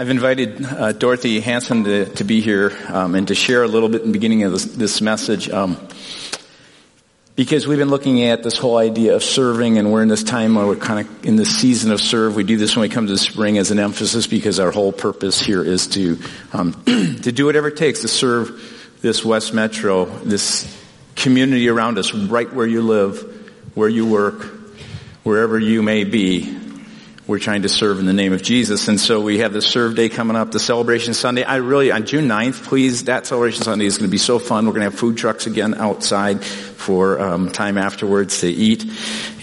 I've invited uh, Dorothy Hanson to, to be here um, and to share a little bit in the beginning of this, this message. Um, because we've been looking at this whole idea of serving and we're in this time where we're kind of in this season of serve. We do this when we come to the spring as an emphasis because our whole purpose here is to, um, to do whatever it takes to serve this West Metro, this community around us, right where you live, where you work, wherever you may be, we're trying to serve in the name of Jesus. And so we have the serve day coming up, the celebration Sunday. I really, on June 9th, please, that celebration Sunday is going to be so fun. We're going to have food trucks again outside for um, time afterwards to eat.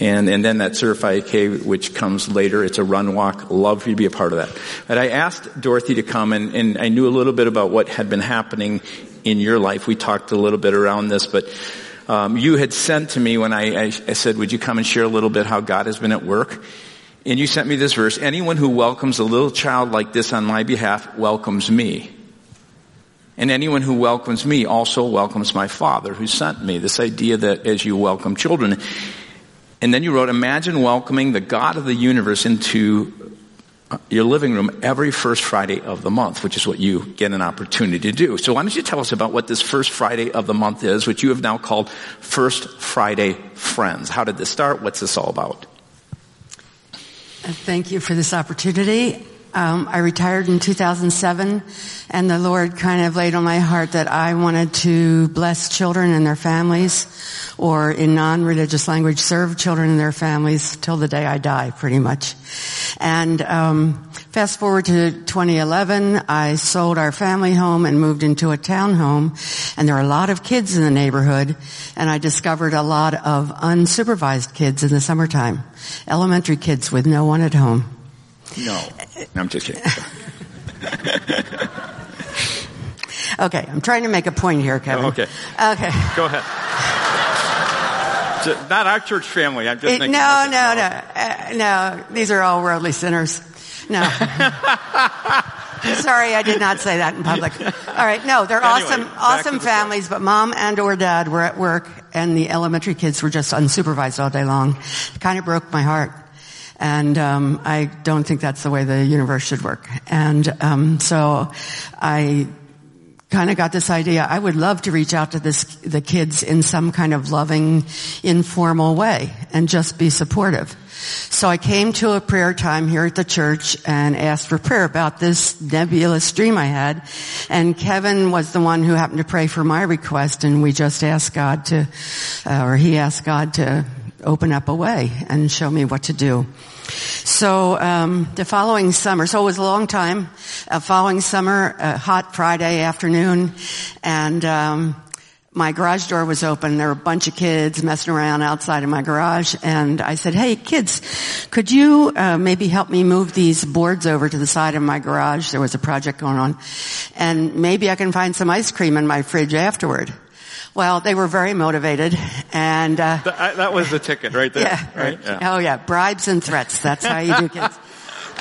And, and then that Serve 5K, which comes later. It's a run walk. Love for you to be a part of that. But I asked Dorothy to come and, and I knew a little bit about what had been happening in your life. We talked a little bit around this, but um, you had sent to me when I, I, I said, would you come and share a little bit how God has been at work? And you sent me this verse, anyone who welcomes a little child like this on my behalf welcomes me. And anyone who welcomes me also welcomes my Father who sent me. This idea that as you welcome children. And then you wrote, imagine welcoming the God of the universe into uh, your living room every first Friday of the month, which is what you get an opportunity to do. So why don't you tell us about what this first Friday of the month is, which you have now called First Friday Friends. How did this start? What's this all about? Thank you for this opportunity. Um, I retired in 2007, and the Lord kind of laid on my heart that I wanted to bless children and their families, or in non-religious language, serve children and their families till the day I die, pretty much. And um, fast forward to 2011, I sold our family home and moved into a townhome, and there are a lot of kids in the neighborhood, and I discovered a lot of unsupervised kids in the summertime, elementary kids with no one at home. No. no I'm just kidding. okay, I'm trying to make a point here, Kevin. Oh, okay. Okay. Go ahead. Not our church family. I'm just it, no, no, no, uh, no. These are all worldly sinners. No. Sorry, I did not say that in public. All right, no, they're anyway, awesome, awesome families, but mom and or dad were at work and the elementary kids were just unsupervised all day long. It kind of broke my heart. And um, I don't think that's the way the universe should work. And um, so I kind of got this idea. I would love to reach out to this, the kids in some kind of loving, informal way and just be supportive. So I came to a prayer time here at the church and asked for prayer about this nebulous dream I had. And Kevin was the one who happened to pray for my request and we just asked God to, uh, or he asked God to open up a way and show me what to do. So um, the following summer, so it was a long time. Uh, following summer, a hot Friday afternoon, and um, my garage door was open. There were a bunch of kids messing around outside of my garage, and I said, "Hey, kids, could you uh, maybe help me move these boards over to the side of my garage? There was a project going on, and maybe I can find some ice cream in my fridge afterward." Well, they were very motivated, and uh, that, that, was the ticket right there. Yeah, right. Yeah. Oh yeah, bribes and threats. That's how you do kids.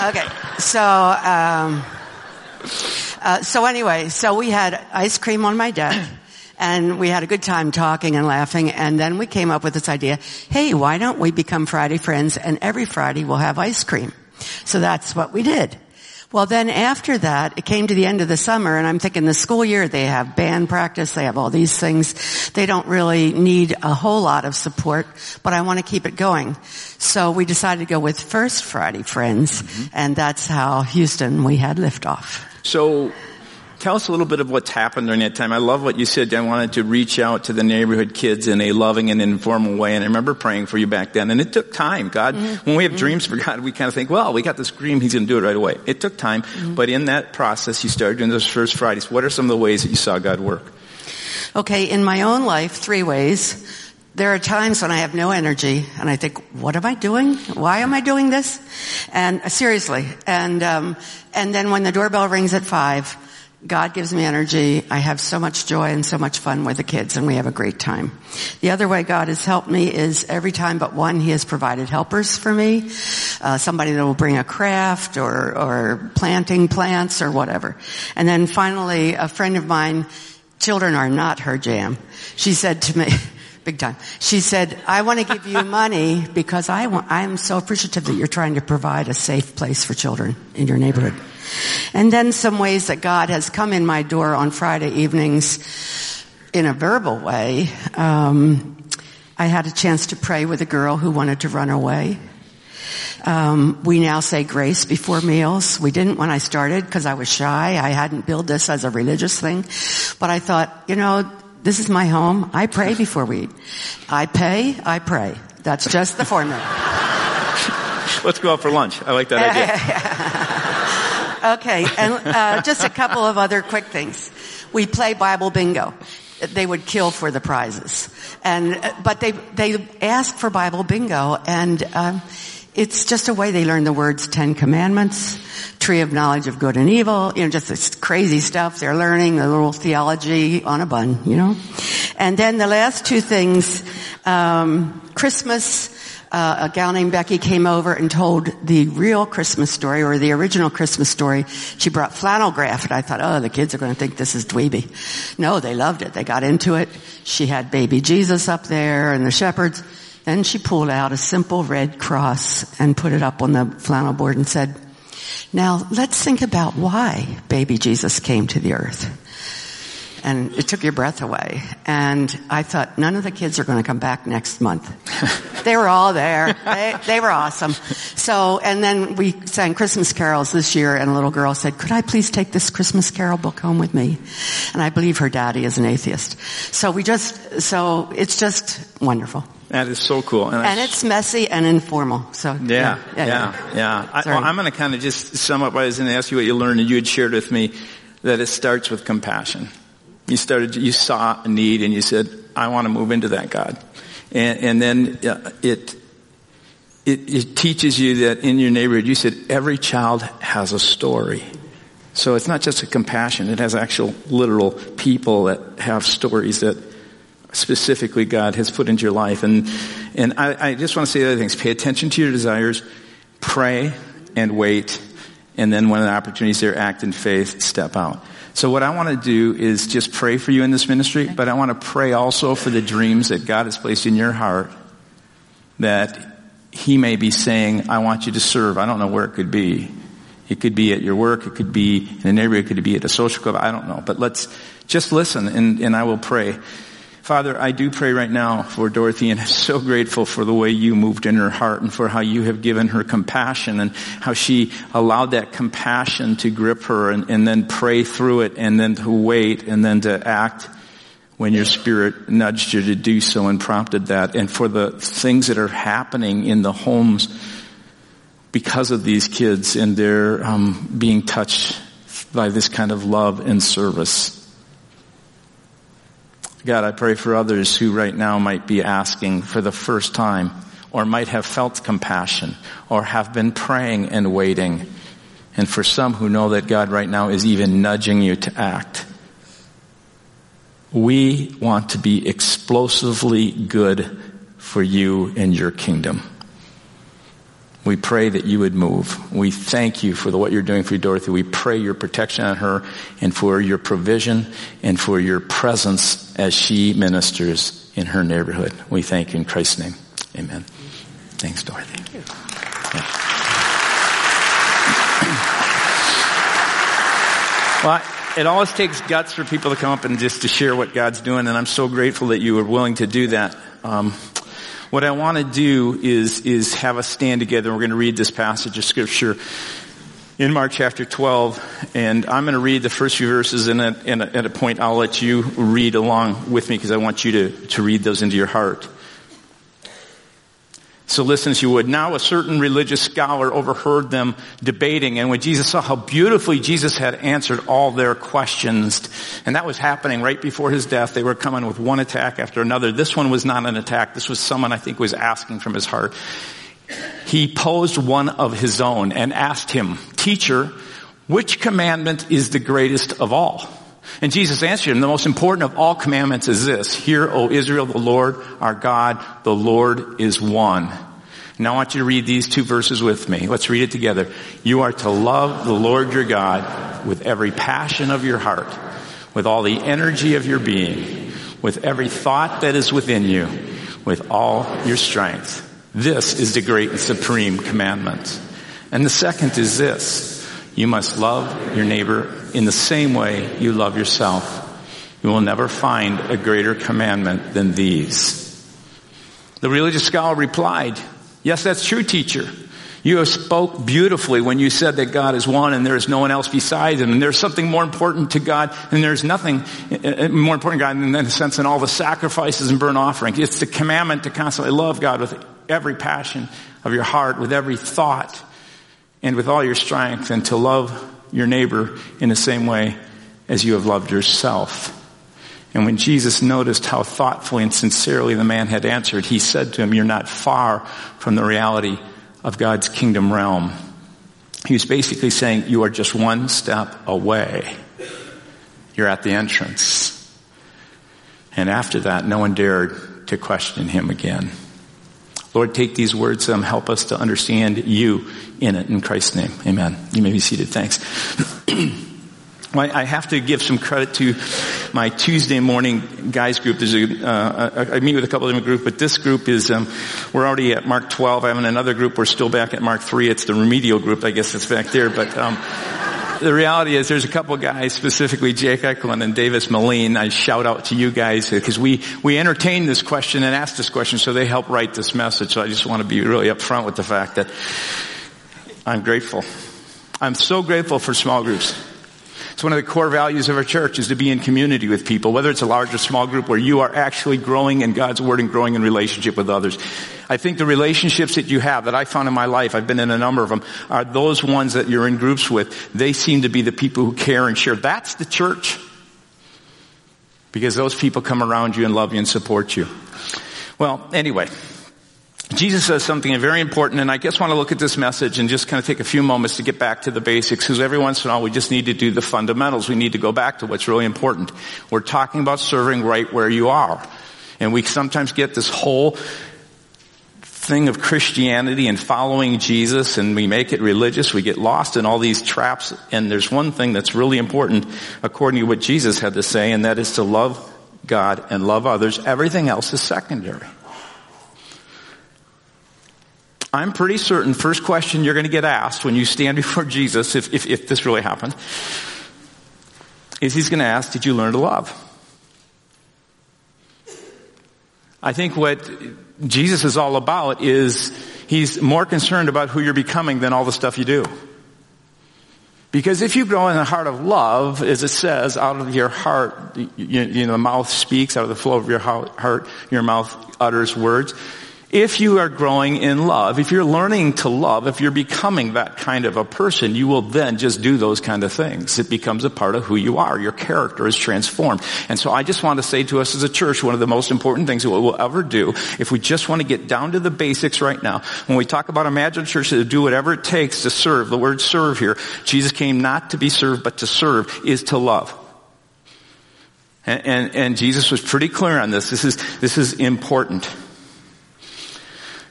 Okay, so um, uh, so anyway, so we had ice cream on my deck. And we had a good time talking and laughing, and then we came up with this idea, hey, why don't we become Friday friends, and every Friday we'll have ice cream. So that's what we did. Well, then after that, it came to the end of the summer and I'm thinking the school year, they have band practice, they have all these things. They don't really need a whole lot of support, but I want to keep it going. So we decided to go with First Friday Friends mm-hmm. and that's how Houston, we had liftoff. So Tell us a little bit of what's happened during that time. I love what you said. I wanted to reach out to the neighborhood kids in a loving and informal way. And I remember praying for you back then. And it took time. God, mm-hmm. when we have mm-hmm. dreams for God, we kind of think, well, we got this dream. He's going to do it right away. It took time. Mm-hmm. But in that process, you started doing those first Fridays. What are some of the ways that you saw God work? Okay. In my own life, three ways. There are times when I have no energy and I think, what am I doing? Why am I doing this? And uh, seriously. And, um, and then when the doorbell rings at five, God gives me energy. I have so much joy and so much fun with the kids and we have a great time. The other way God has helped me is every time but one, He has provided helpers for me. Uh, somebody that will bring a craft or, or planting plants or whatever. And then finally, a friend of mine, children are not her jam. She said to me, big time. She said, I want to give you money because I want, I'm so appreciative that you're trying to provide a safe place for children in your neighborhood. And then some ways that God has come in my door on Friday evenings in a verbal way. Um, I had a chance to pray with a girl who wanted to run away. Um, we now say grace before meals. We didn't when I started because I was shy. I hadn't built this as a religious thing, but I thought, you know, this is my home. I pray before we eat. I pay. I pray. That's just the formula. Let's go out for lunch. I like that idea. okay, and uh, just a couple of other quick things. We play Bible bingo they would kill for the prizes. And, but they, they ask for Bible bingo and, um, it's just a way they learn the words Ten Commandments, Tree of Knowledge of Good and Evil, you know, just this crazy stuff they're learning, the little theology on a bun, you know. And then the last two things, um, Christmas, uh, a gal named Becky came over and told the real Christmas story or the original Christmas story. She brought flannel graph and I thought, oh, the kids are going to think this is dweeby. No, they loved it. They got into it. She had baby Jesus up there and the shepherds. Then she pulled out a simple red cross and put it up on the flannel board and said, now let's think about why baby Jesus came to the earth. And it took your breath away. And I thought, none of the kids are going to come back next month. they were all there. They, they were awesome. So, and then we sang Christmas carols this year and a little girl said, could I please take this Christmas carol book home with me? And I believe her daddy is an atheist. So we just, so it's just wonderful. That is so cool. And, and it's messy and informal. So yeah, yeah, yeah. yeah. yeah. I, well, I'm going to kind of just sum up. I was going to ask you what you learned, and you had shared with me that it starts with compassion. You started, you saw a need, and you said, "I want to move into that, God." And, and then uh, it, it it teaches you that in your neighborhood, you said every child has a story. So it's not just a compassion; it has actual, literal people that have stories that specifically God has put into your life. And, and I, I just want to say other things. Pay attention to your desires, pray and wait, and then when the opportunities there, act in faith, step out. So what I want to do is just pray for you in this ministry, but I want to pray also for the dreams that God has placed in your heart that He may be saying, I want you to serve. I don't know where it could be. It could be at your work. It could be in a neighborhood. It could be at a social club. I don't know. But let's just listen and, and I will pray. Father, I do pray right now for Dorothy and I'm so grateful for the way you moved in her heart and for how you have given her compassion and how she allowed that compassion to grip her and, and then pray through it and then to wait and then to act when your spirit nudged you to do so and prompted that and for the things that are happening in the homes because of these kids and their um, being touched by this kind of love and service. God, I pray for others who right now might be asking for the first time or might have felt compassion or have been praying and waiting. And for some who know that God right now is even nudging you to act. We want to be explosively good for you and your kingdom. We pray that you would move. We thank you for the, what you're doing for Dorothy. We pray your protection on her and for your provision and for your presence as she ministers in her neighborhood. We thank you in Christ's name. Amen. Thanks, Dorothy. Thank yeah. well, it always takes guts for people to come up and just to share what God's doing, and I'm so grateful that you were willing to do that. Um, what I want to do is, is have us stand together. We're going to read this passage of scripture in Mark chapter 12, and I'm going to read the first few verses, and at, and at a point I'll let you read along with me because I want you to, to read those into your heart. So listen as you would. Now a certain religious scholar overheard them debating and when Jesus saw how beautifully Jesus had answered all their questions, and that was happening right before his death, they were coming with one attack after another. This one was not an attack. This was someone I think was asking from his heart. He posed one of his own and asked him, teacher, which commandment is the greatest of all? And Jesus answered him, the most important of all commandments is this, Hear, O Israel, the Lord our God, the Lord is one. Now I want you to read these two verses with me. Let's read it together. You are to love the Lord your God with every passion of your heart, with all the energy of your being, with every thought that is within you, with all your strength. This is the great and supreme commandment. And the second is this. You must love your neighbor in the same way you love yourself. You will never find a greater commandment than these. The religious scholar replied, Yes, that's true, teacher. You have spoke beautifully when you said that God is one and there is no one else beside him. And there's something more important to God and there's nothing uh, uh, more important to God in the sense in all the sacrifices and burnt offerings. It's the commandment to constantly love God with every passion of your heart, with every thought, and with all your strength, and to love your neighbor in the same way as you have loved yourself. And when Jesus noticed how thoughtfully and sincerely the man had answered, he said to him, You're not far from the reality of God's kingdom realm. He was basically saying, You are just one step away. You're at the entrance. And after that, no one dared to question him again. Lord, take these words, and help us to understand you in it. In Christ's name, amen. You may be seated. Thanks. I have to give some credit to my Tuesday morning guys group. There's a, uh, I meet with a couple of different groups, but this group is, um, we're already at Mark 12. I have another group. We're still back at Mark 3. It's the remedial group. I guess it's back there, but, um, the reality is there's a couple guys, specifically Jake Eklund and Davis Moline. I shout out to you guys because we, we entertain this question and ask this question so they help write this message. So I just want to be really upfront with the fact that I'm grateful. I'm so grateful for small groups. It's one of the core values of our church is to be in community with people, whether it's a large or small group where you are actually growing in God's Word and growing in relationship with others. I think the relationships that you have that I found in my life, I've been in a number of them, are those ones that you're in groups with. They seem to be the people who care and share. That's the church. Because those people come around you and love you and support you. Well, anyway, Jesus says something very important, and I just want to look at this message and just kind of take a few moments to get back to the basics, because every once in a while we just need to do the fundamentals. We need to go back to what's really important. We're talking about serving right where you are. And we sometimes get this whole thing of Christianity and following Jesus and we make it religious. We get lost in all these traps. And there's one thing that's really important according to what Jesus had to say, and that is to love God and love others. Everything else is secondary. I'm pretty certain first question you're going to get asked when you stand before Jesus, if, if, if this really happened, is he's going to ask, did you learn to love? I think what Jesus is all about is he's more concerned about who you're becoming than all the stuff you do. Because if you grow in the heart of love, as it says, out of your heart, you, you know, the mouth speaks, out of the flow of your heart, your mouth utters words if you are growing in love, if you're learning to love, if you're becoming that kind of a person, you will then just do those kind of things. It becomes a part of who you are. Your character is transformed. And so I just want to say to us as a church, one of the most important things that we'll ever do, if we just want to get down to the basics right now, when we talk about imagine church to do whatever it takes to serve, the word serve here, Jesus came not to be served, but to serve, is to love. And, and, and Jesus was pretty clear on this. This is, this is important.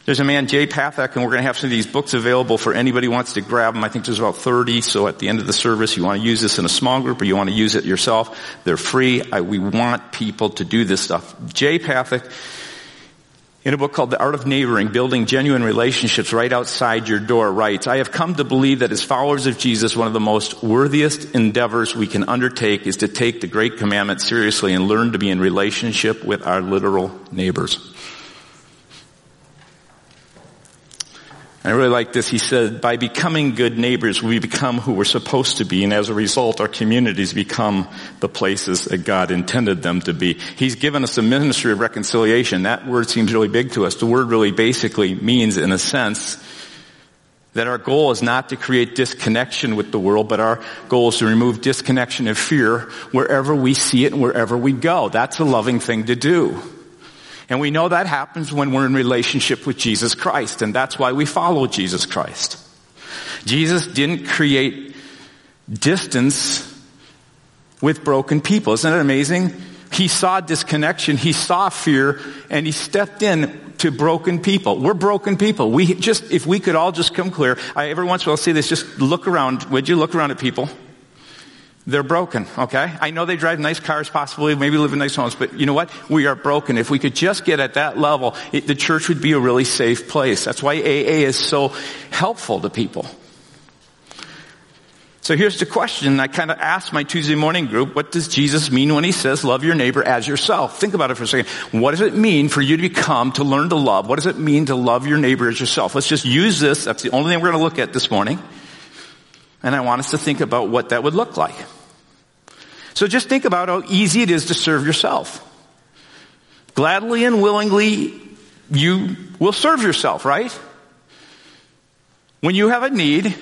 There's a man, Jay Pathak, and we're going to have some of these books available for anybody who wants to grab them. I think there's about 30, so at the end of the service, you want to use this in a small group or you want to use it yourself. They're free. I, we want people to do this stuff. Jay Pathak, in a book called The Art of Neighboring, Building Genuine Relationships Right Outside Your Door, writes, I have come to believe that as followers of Jesus, one of the most worthiest endeavors we can undertake is to take the great commandment seriously and learn to be in relationship with our literal neighbors. I really like this. He said, by becoming good neighbors, we become who we're supposed to be, and as a result, our communities become the places that God intended them to be. He's given us a ministry of reconciliation. That word seems really big to us. The word really basically means, in a sense, that our goal is not to create disconnection with the world, but our goal is to remove disconnection and fear wherever we see it and wherever we go. That's a loving thing to do. And we know that happens when we're in relationship with Jesus Christ, and that's why we follow Jesus Christ. Jesus didn't create distance with broken people. Isn't it amazing? He saw disconnection, he saw fear, and he stepped in to broken people. We're broken people. We just, if we could all just come clear, I, every once in a while say this, just look around, would you look around at people? They're broken, okay? I know they drive nice cars possibly, maybe live in nice homes, but you know what? We are broken. If we could just get at that level, it, the church would be a really safe place. That's why AA is so helpful to people. So here's the question. I kind of asked my Tuesday morning group, what does Jesus mean when he says love your neighbor as yourself? Think about it for a second. What does it mean for you to become, to learn to love? What does it mean to love your neighbor as yourself? Let's just use this. That's the only thing we're going to look at this morning. And I want us to think about what that would look like. So just think about how easy it is to serve yourself. Gladly and willingly, you will serve yourself, right? When you have a need,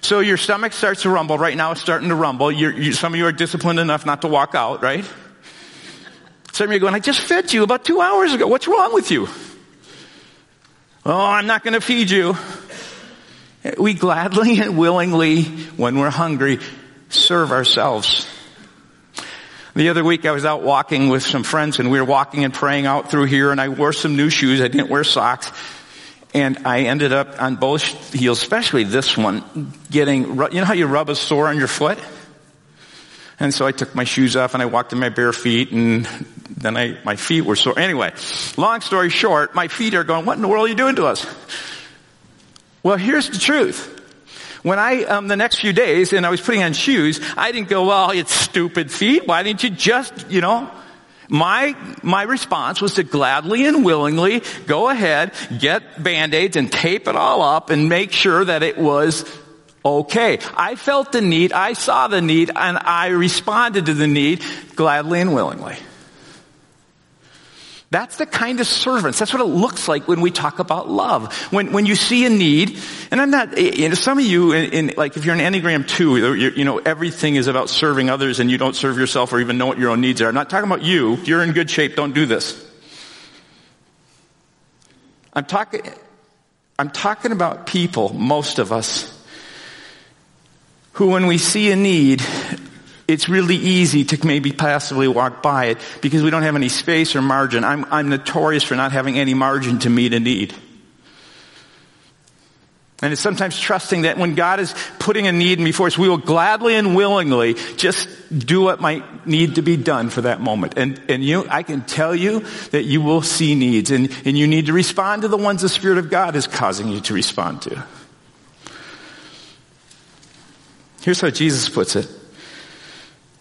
so your stomach starts to rumble. Right now it's starting to rumble. You, some of you are disciplined enough not to walk out, right? Some of you are going, I just fed you about two hours ago. What's wrong with you? Oh, I'm not going to feed you. We gladly and willingly, when we're hungry, serve ourselves. The other week I was out walking with some friends and we were walking and praying out through here and I wore some new shoes. I didn't wear socks. And I ended up on both heels, especially this one, getting, you know how you rub a sore on your foot? And so I took my shoes off and I walked in my bare feet and then I, my feet were sore. Anyway, long story short, my feet are going, what in the world are you doing to us? Well, here's the truth. When I, um, the next few days, and I was putting on shoes, I didn't go, well, it's stupid feet. Why didn't you just, you know, my, my response was to gladly and willingly go ahead, get band-aids and tape it all up and make sure that it was okay. I felt the need, I saw the need, and I responded to the need gladly and willingly. That's the kind of servants. That's what it looks like when we talk about love. When, when you see a need, and I'm not, you know, some of you, in, in, like if you're an Enneagram 2, you know, everything is about serving others and you don't serve yourself or even know what your own needs are. I'm not talking about you. You're in good shape. Don't do this. I'm talking, I'm talking about people, most of us, who when we see a need, it's really easy to maybe passively walk by it because we don't have any space or margin. I'm, I'm notorious for not having any margin to meet a need. And it's sometimes trusting that when God is putting a need before us, we will gladly and willingly just do what might need to be done for that moment. And, and you, I can tell you that you will see needs and, and you need to respond to the ones the Spirit of God is causing you to respond to. Here's how Jesus puts it.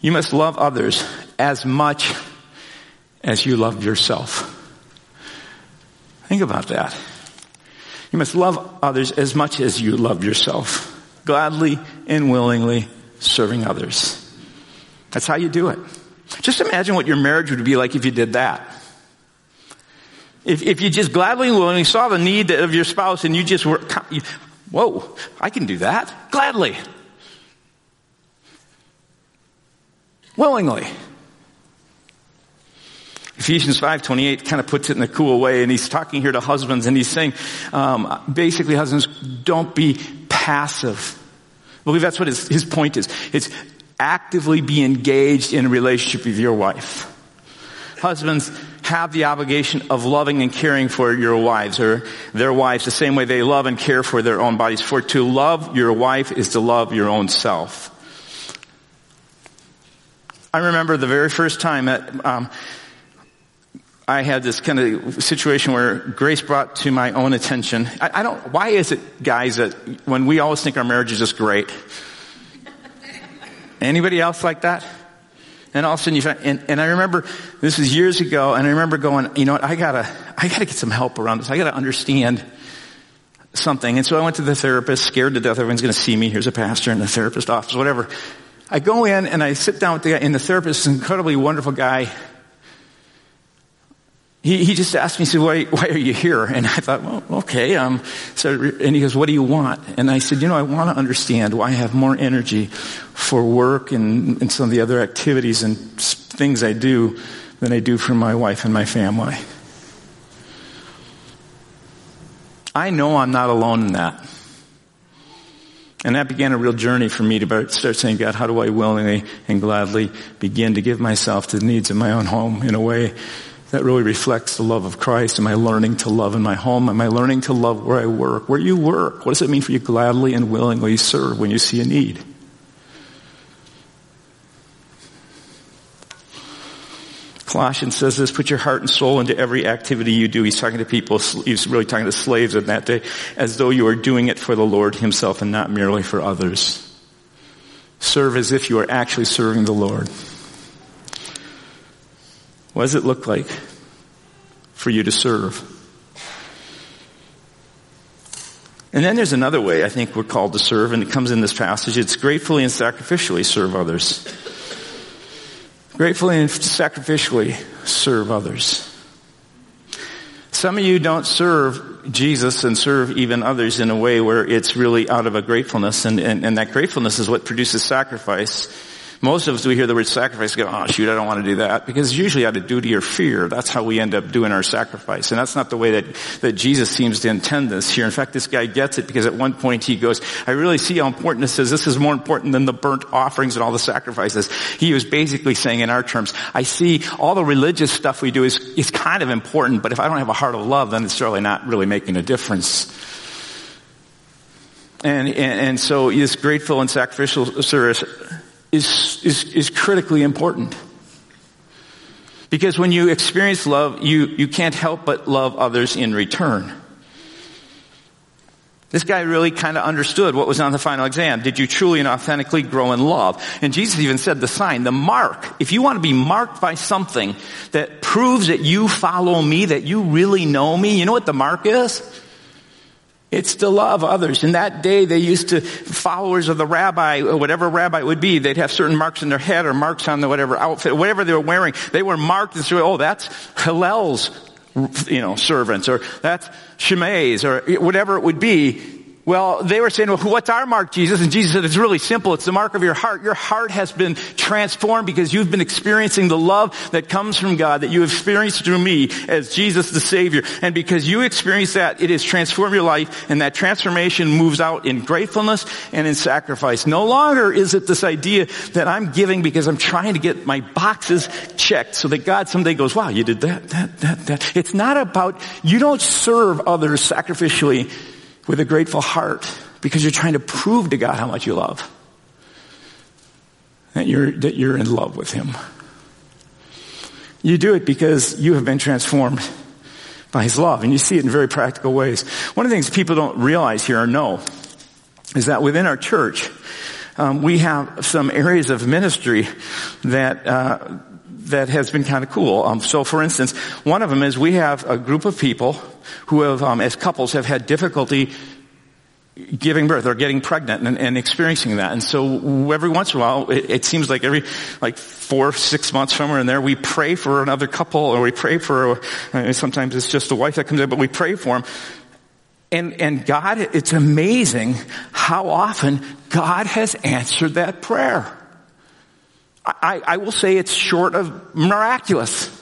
You must love others as much as you love yourself. Think about that. You must love others as much as you love yourself. Gladly and willingly serving others. That's how you do it. Just imagine what your marriage would be like if you did that. If, if you just gladly and willingly saw the need of your spouse and you just were, whoa, I can do that. Gladly. Willingly. Ephesians 5.28 kind of puts it in a cool way, and he's talking here to husbands, and he's saying, um, basically, husbands, don't be passive. I believe that's what his, his point is. It's actively be engaged in a relationship with your wife. Husbands have the obligation of loving and caring for your wives or their wives the same way they love and care for their own bodies. For to love your wife is to love your own self. I remember the very first time that um, I had this kind of situation where grace brought to my own attention. I, I, don't. Why is it, guys, that when we always think our marriage is just great? Anybody else like that? And all of a sudden you find, and, and I remember this was years ago, and I remember going, you know what? I gotta, I gotta get some help around this. I gotta understand something. And so I went to the therapist, scared to death. Everyone's to see me. Here's a pastor in the therapist office, whatever. I go in and I sit down with the guy, and the therapist is an incredibly wonderful guy. He, he just asked me, he said, why, why are you here? And I thought, well, okay. Um, so, and he goes, what do you want? And I said, you know, I want to understand why I have more energy for work and, and some of the other activities and things I do than I do for my wife and my family. I know I'm not alone in that. And that began a real journey for me to start saying, God, how do I willingly and gladly begin to give myself to the needs of my own home in a way that really reflects the love of Christ? Am I learning to love in my home? Am I learning to love where I work? Where you work? What does it mean for you gladly and willingly serve when you see a need? Colossians says this, put your heart and soul into every activity you do. He's talking to people, he's really talking to slaves in that day, as though you are doing it for the Lord himself and not merely for others. serve as if you are actually serving the Lord. What does it look like for you to serve? And then there's another way I think we're called to serve, and it comes in this passage. It's gratefully and sacrificially serve others. Gratefully and sacrificially serve others. Some of you don't serve Jesus and serve even others in a way where it's really out of a gratefulness, and, and, and that gratefulness is what produces sacrifice. Most of us, we hear the word sacrifice, go, oh shoot, I don't want to do that. Because usually out of duty or fear, that's how we end up doing our sacrifice. And that's not the way that, that Jesus seems to intend this here. In fact, this guy gets it because at one point he goes, I really see how important this is. This is more important than the burnt offerings and all the sacrifices. He was basically saying in our terms, I see all the religious stuff we do is, is kind of important, but if I don't have a heart of love, then it's really not really making a difference. And, and, and so this grateful and sacrificial service is, is, is critically important. Because when you experience love, you, you can't help but love others in return. This guy really kind of understood what was on the final exam. Did you truly and authentically grow in love? And Jesus even said the sign, the mark. If you want to be marked by something that proves that you follow me, that you really know me, you know what the mark is? It's to love others. In that day, they used to, followers of the rabbi, or whatever rabbi it would be, they'd have certain marks in their head or marks on the whatever outfit, whatever they were wearing. They were marked and say, oh, that's Hillel's, you know, servants, or that's Shammai's, or whatever it would be. Well, they were saying, well, what's our mark, Jesus? And Jesus said, it's really simple. It's the mark of your heart. Your heart has been transformed because you've been experiencing the love that comes from God, that you experienced through me as Jesus the Savior. And because you experience that, it has transformed your life, and that transformation moves out in gratefulness and in sacrifice. No longer is it this idea that I'm giving because I'm trying to get my boxes checked so that God someday goes, wow, you did that, that, that, that. It's not about, you don't serve others sacrificially with a grateful heart because you're trying to prove to God how much you love. That you're, that you're in love with Him. You do it because you have been transformed by His love, and you see it in very practical ways. One of the things people don't realize here or know is that within our church, um, we have some areas of ministry that uh, that has been kind of cool. Um, so, for instance, one of them is we have a group of people who have, um, as couples, have had difficulty giving birth or getting pregnant and, and, experiencing that. And so every once in a while, it, it, seems like every, like four, six months somewhere in there, we pray for another couple or we pray for, uh, sometimes it's just the wife that comes in, but we pray for them. And, and God, it's amazing how often God has answered that prayer. I, I will say it's short of miraculous.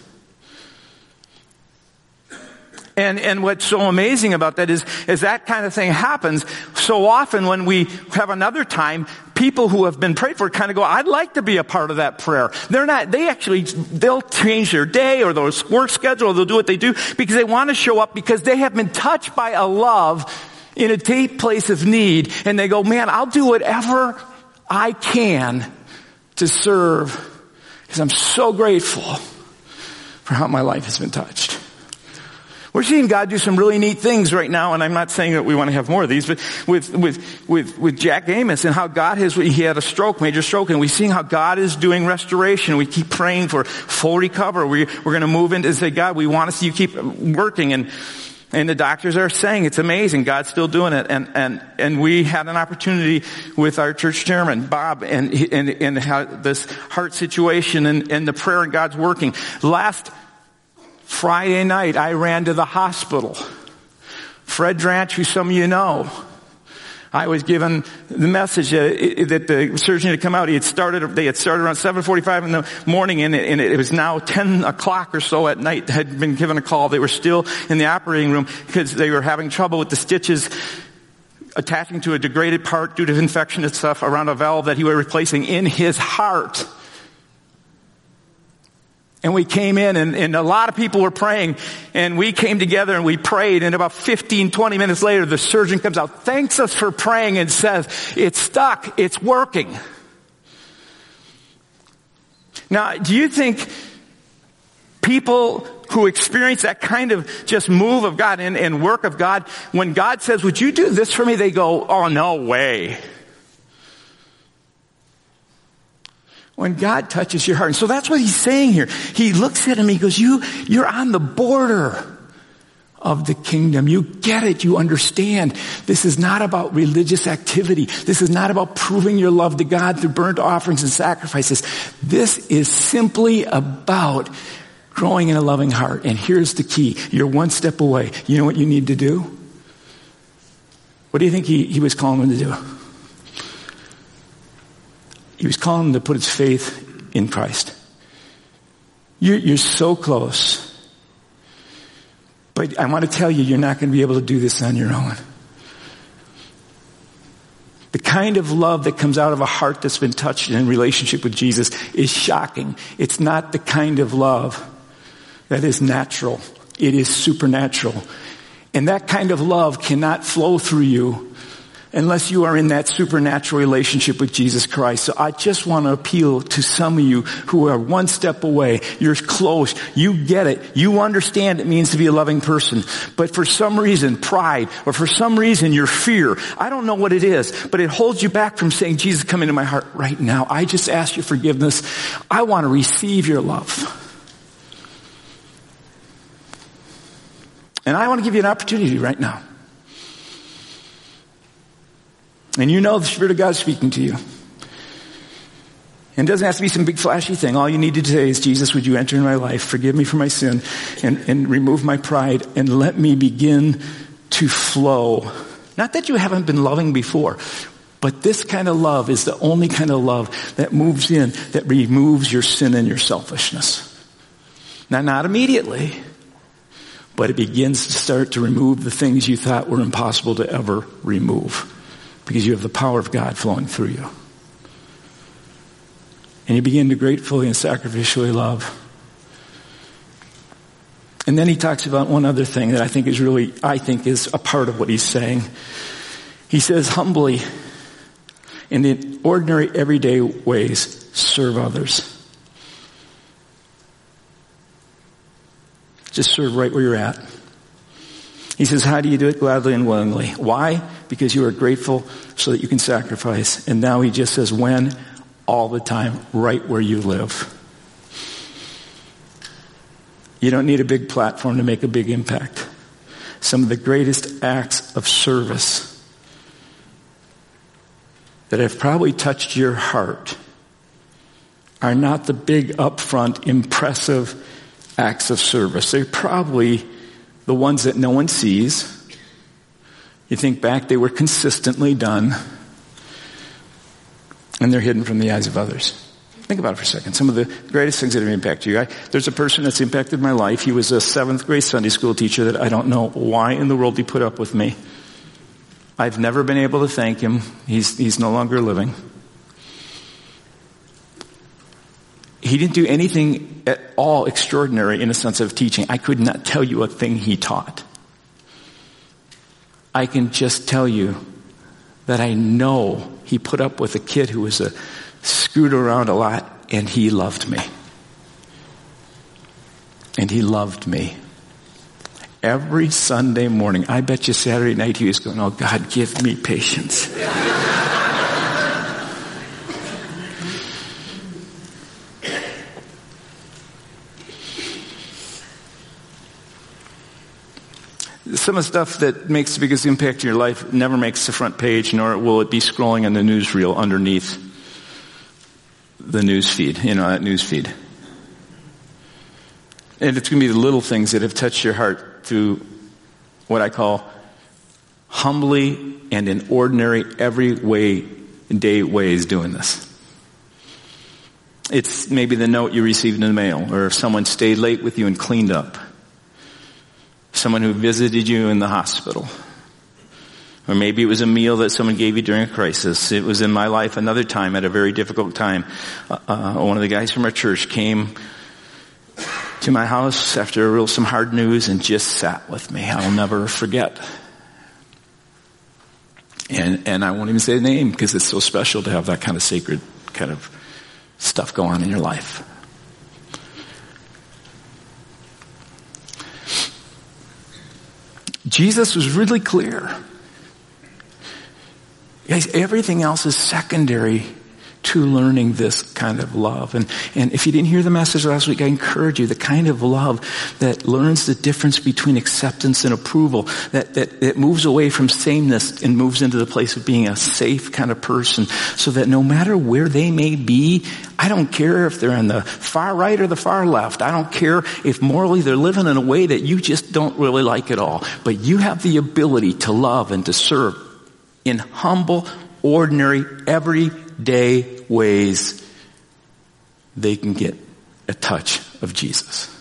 And, and what's so amazing about that is, is that kind of thing happens so often when we have another time, people who have been prayed for kind of go, I'd like to be a part of that prayer. They're not, they actually, they'll change their day or their work schedule or they'll do what they do because they want to show up because they have been touched by a love in a deep place of need and they go, man, I'll do whatever I can to serve because I'm so grateful for how my life has been touched. We're seeing God do some really neat things right now, and I'm not saying that we want to have more of these, but with, with, with, with Jack Amos and how God has, he had a stroke, major stroke, and we're seeing how God is doing restoration. We keep praying for full recovery. We, we're going to move into and say, God, we want to see you keep working, and and the doctors are saying it's amazing. God's still doing it. And, and, and we had an opportunity with our church chairman, Bob, and, and, and how this heart situation and, and the prayer and God's working. Last Friday night, I ran to the hospital. Fred Dranch, who some of you know, I was given the message that, the surgeon had come out. He had started, they had started around 7.45 in the morning and it, and it was now 10 o'clock or so at night, had been given a call. They were still in the operating room because they were having trouble with the stitches attaching to a degraded part due to infection and stuff around a valve that he was replacing in his heart. And we came in and, and, a lot of people were praying and we came together and we prayed and about 15, 20 minutes later the surgeon comes out, thanks us for praying and says, it's stuck, it's working. Now, do you think people who experience that kind of just move of God and, and work of God, when God says, would you do this for me? They go, oh no way. When God touches your heart. And so that's what he's saying here. He looks at him, he goes, you, you're on the border of the kingdom. You get it. You understand. This is not about religious activity. This is not about proving your love to God through burnt offerings and sacrifices. This is simply about growing in a loving heart. And here's the key. You're one step away. You know what you need to do? What do you think he, he was calling him to do? He was calling to put his faith in Christ. You're, you're so close. But I want to tell you, you're not going to be able to do this on your own. The kind of love that comes out of a heart that's been touched in relationship with Jesus is shocking. It's not the kind of love that is natural. It is supernatural. And that kind of love cannot flow through you unless you are in that supernatural relationship with Jesus Christ. So I just want to appeal to some of you who are one step away. You're close. You get it. You understand it means to be a loving person. But for some reason, pride, or for some reason, your fear, I don't know what it is, but it holds you back from saying, Jesus, come into my heart right now. I just ask your forgiveness. I want to receive your love. And I want to give you an opportunity right now. And you know the Spirit of God speaking to you. And it doesn't have to be some big flashy thing. All you need to say is, Jesus, would you enter in my life, forgive me for my sin, and, and remove my pride, and let me begin to flow. Not that you haven't been loving before, but this kind of love is the only kind of love that moves in, that removes your sin and your selfishness. Now, not immediately, but it begins to start to remove the things you thought were impossible to ever remove because you have the power of God flowing through you. And you begin to gratefully and sacrificially love. And then he talks about one other thing that I think is really, I think is a part of what he's saying. He says, humbly, in the ordinary, everyday ways, serve others. Just serve right where you're at. He says, how do you do it? Gladly and willingly. Why? Because you are grateful so that you can sacrifice. And now he just says, when? All the time, right where you live. You don't need a big platform to make a big impact. Some of the greatest acts of service that have probably touched your heart are not the big upfront impressive acts of service. They're probably the ones that no one sees. You think back, they were consistently done, and they're hidden from the eyes of others. Think about it for a second. Some of the greatest things that have impacted you. I, there's a person that's impacted my life. He was a seventh grade Sunday school teacher that I don't know why in the world he put up with me. I've never been able to thank him. He's, he's no longer living. he didn't do anything at all extraordinary in a sense of teaching. I could not tell you a thing he taught. I can just tell you that I know he put up with a kid who was a, screwed around a lot and he loved me. And he loved me. Every Sunday morning, I bet you Saturday night he was going, oh God, give me patience. some of the stuff that makes the biggest impact in your life never makes the front page, nor will it be scrolling on the newsreel underneath the news feed, you know, that news feed. And it's going to be the little things that have touched your heart through what I call humbly and in ordinary, every way, day ways doing this. It's maybe the note you received in the mail, or if someone stayed late with you and cleaned up someone who visited you in the hospital. Or maybe it was a meal that someone gave you during a crisis. It was in my life another time at a very difficult time. Uh, uh, one of the guys from our church came to my house after a real some hard news and just sat with me. I'll never forget. And and I won't even say the name because it's so special to have that kind of sacred kind of stuff go on in your life. Jesus was really clear. Guys, everything else is secondary to learning this kind of love. And, and if you didn't hear the message last week, I encourage you, the kind of love that learns the difference between acceptance and approval, that, that, that moves away from sameness and moves into the place of being a safe kind of person so that no matter where they may be, I don't care if they're on the far right or the far left. I don't care if morally they're living in a way that you just don't really like at all. But you have the ability to love and to serve in humble, ordinary, everyday ways. They can get a touch of Jesus.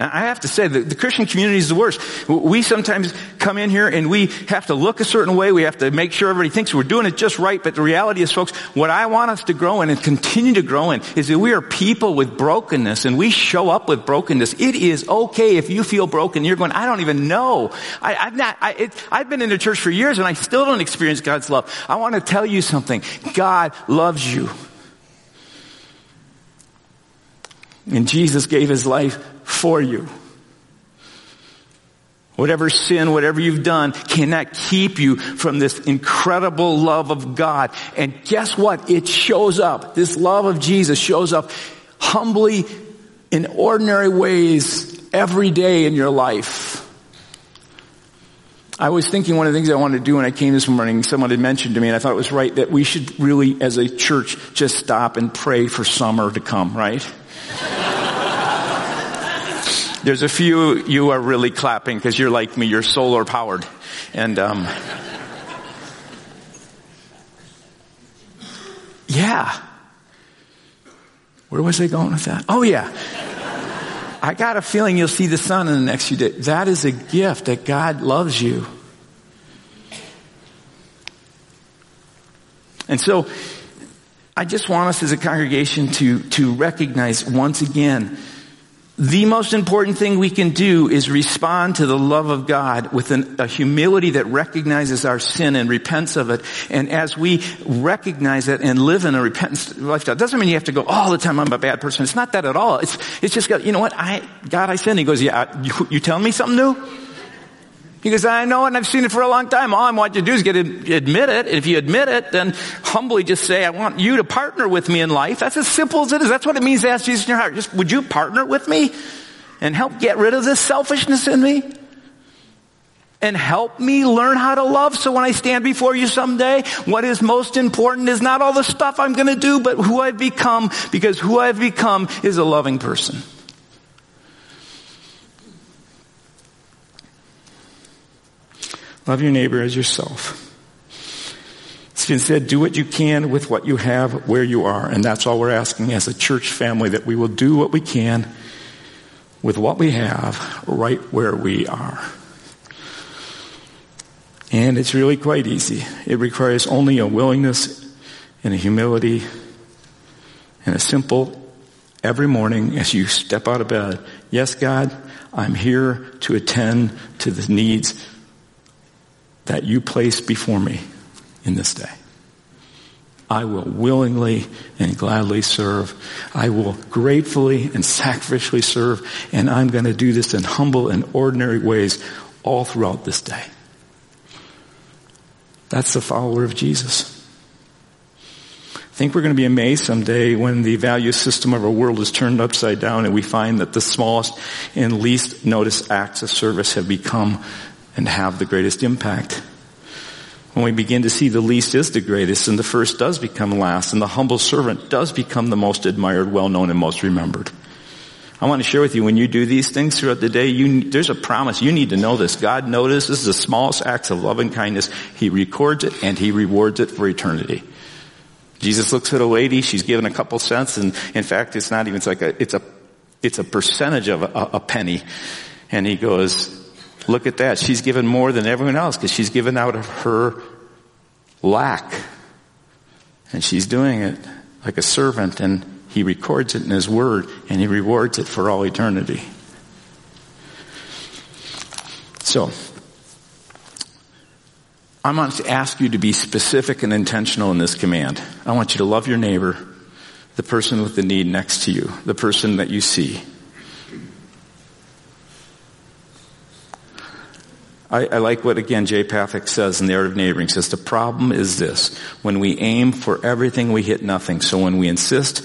I have to say that the Christian community is the worst. We sometimes come in here and we have to look a certain way. We have to make sure everybody thinks we're doing it just right. But the reality is, folks, what I want us to grow in and continue to grow in is that we are people with brokenness and we show up with brokenness. It is okay if you feel broken. You're going, I don't even know. I, have not, I, I've been in the church for years and I still don't experience God's love. I want to tell you something. God loves you. And Jesus gave his life for you. Whatever sin, whatever you've done cannot keep you from this incredible love of God. And guess what? It shows up. This love of Jesus shows up humbly in ordinary ways every day in your life. I was thinking one of the things I wanted to do when I came this morning, someone had mentioned to me, and I thought it was right that we should really, as a church, just stop and pray for summer to come, right? There's a few you are really clapping because you're like me, you're solar powered. And, um, yeah. Where was I going with that? Oh yeah. I got a feeling you'll see the sun in the next few days. That is a gift that God loves you. And so, I just want us as a congregation to, to recognize once again the most important thing we can do is respond to the love of God with an, a humility that recognizes our sin and repents of it. And as we recognize it and live in a repentance lifestyle, doesn't mean you have to go all the time, I'm a bad person. It's not that at all. It's, it's just, you know what? I, God, I sinned. He goes, yeah, you, you telling me something new? He goes, I know it and I've seen it for a long time. All I want you to do is get admit it. If you admit it, then humbly just say, I want you to partner with me in life. That's as simple as it is. That's what it means to ask Jesus in your heart. Just, would you partner with me and help get rid of this selfishness in me? And help me learn how to love so when I stand before you someday, what is most important is not all the stuff I'm gonna do, but who I've become, because who I've become is a loving person. Love your neighbor as yourself. Instead, do what you can with what you have where you are. And that's all we're asking as a church family, that we will do what we can with what we have right where we are. And it's really quite easy. It requires only a willingness and a humility and a simple every morning as you step out of bed. Yes, God, I'm here to attend to the needs that you place before me in this day. I will willingly and gladly serve. I will gratefully and sacrificially serve, and I'm going to do this in humble and ordinary ways all throughout this day. That's the follower of Jesus. I think we're going to be amazed someday when the value system of our world is turned upside down and we find that the smallest and least noticed acts of service have become and have the greatest impact. When we begin to see the least is the greatest and the first does become last and the humble servant does become the most admired, well known, and most remembered. I want to share with you when you do these things throughout the day, you, there's a promise. You need to know this. God notices the smallest acts of love and kindness. He records it and He rewards it for eternity. Jesus looks at a lady, she's given a couple cents and in fact it's not even, it's like a, it's a, it's a percentage of a, a penny. And He goes, Look at that. She's given more than everyone else because she's given out of her lack. And she's doing it like a servant and he records it in his word and he rewards it for all eternity. So, I want to ask you to be specific and intentional in this command. I want you to love your neighbor, the person with the need next to you, the person that you see. I, I, like what again Jay Pathak says in the Art of Neighboring. Says the problem is this: when we aim for everything, we hit nothing. So when we insist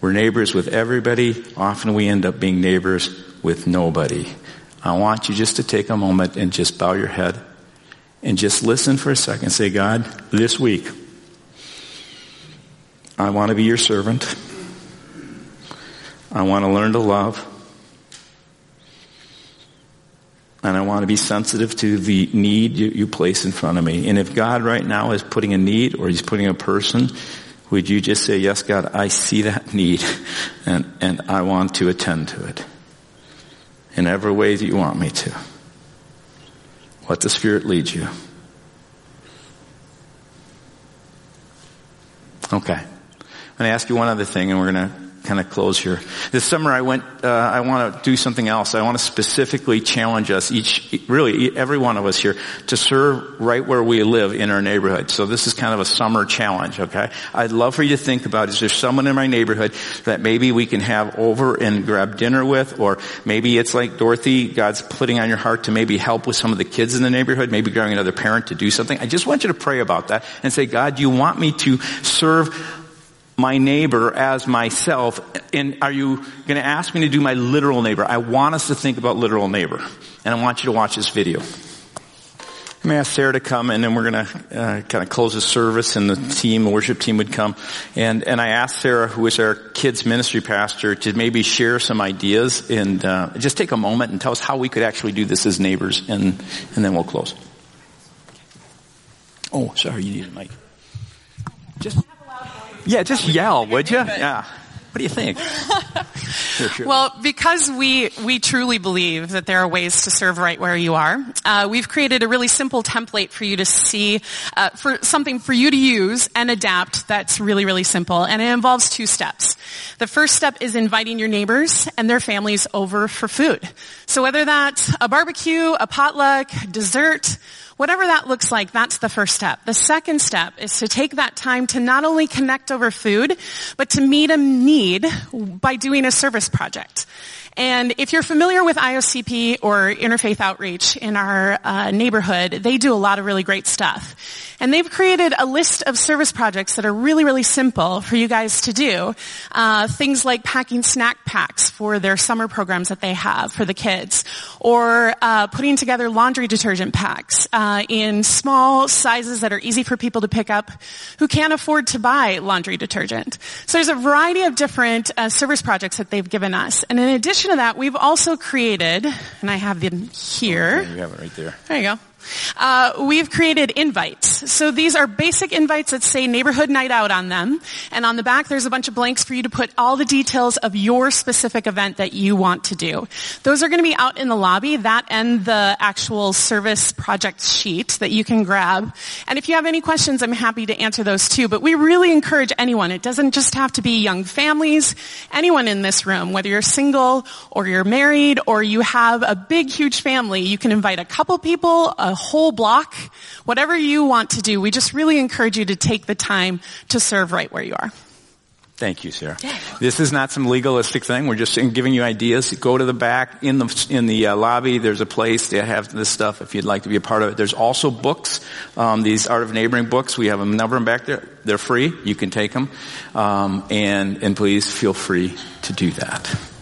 we're neighbors with everybody, often we end up being neighbors with nobody. I want you just to take a moment and just bow your head and just listen for a second. Say, God, this week, I want to be your servant. I want to learn to love. And I want to be sensitive to the need you, you, place in front of me. And if God right now is putting a need or He's putting a person, would you just say, yes, God, I see that need and, and I want to attend to it in every way that you want me to. Let the Spirit lead you. Okay. I'm going to ask you one other thing and we're going to kind of close here. This summer I went, uh, I want to do something else. I want to specifically challenge us each, really every one of us here to serve right where we live in our neighborhood. So this is kind of a summer challenge, okay? I'd love for you to think about, is there someone in my neighborhood that maybe we can have over and grab dinner with, or maybe it's like Dorothy, God's putting on your heart to maybe help with some of the kids in the neighborhood, maybe grabbing another parent to do something. I just want you to pray about that and say, God, you want me to serve my neighbor as myself. And are you going to ask me to do my literal neighbor? I want us to think about literal neighbor. And I want you to watch this video. I'm going to ask Sarah to come and then we're going to uh, kind of close the service and the team, the worship team would come. And, and I asked Sarah, who is our kids ministry pastor, to maybe share some ideas and uh, just take a moment and tell us how we could actually do this as neighbors and, and then we'll close. Oh, sorry, you need a mic. Just yeah, just yell, would you? Yeah. What do you think? sure, sure. Well, because we we truly believe that there are ways to serve right where you are, uh, we've created a really simple template for you to see, uh, for something for you to use and adapt. That's really really simple, and it involves two steps. The first step is inviting your neighbors and their families over for food. So whether that's a barbecue, a potluck, dessert Whatever that looks like, that's the first step. The second step is to take that time to not only connect over food, but to meet a need by doing a service project. And if you're familiar with IOCP or Interfaith Outreach in our uh, neighborhood, they do a lot of really great stuff. And they've created a list of service projects that are really, really simple for you guys to do. Uh, things like packing snack packs for their summer programs that they have for the kids, or uh, putting together laundry detergent packs uh, in small sizes that are easy for people to pick up who can't afford to buy laundry detergent. So there's a variety of different uh, service projects that they've given us. And in addition to that, we've also created, and I have them here. Okay, you have it right there. There you go. Uh, we've created invites. So these are basic invites that say neighborhood night out on them. And on the back, there's a bunch of blanks for you to put all the details of your specific event that you want to do. Those are going to be out in the lobby, that and the actual service project sheet that you can grab. And if you have any questions, I'm happy to answer those too. But we really encourage anyone. It doesn't just have to be young families. Anyone in this room, whether you're single or you're married or you have a big, huge family, you can invite a couple people, a whole block, whatever you want to do, we just really encourage you to take the time to serve right where you are. Thank you, Sarah. This is not some legalistic thing. We're just giving you ideas. Go to the back in the in the uh, lobby. There's a place to have this stuff if you'd like to be a part of it. There's also books. Um, these Art of Neighboring books. We have a number of them back there. They're free. You can take them, um, and and please feel free to do that.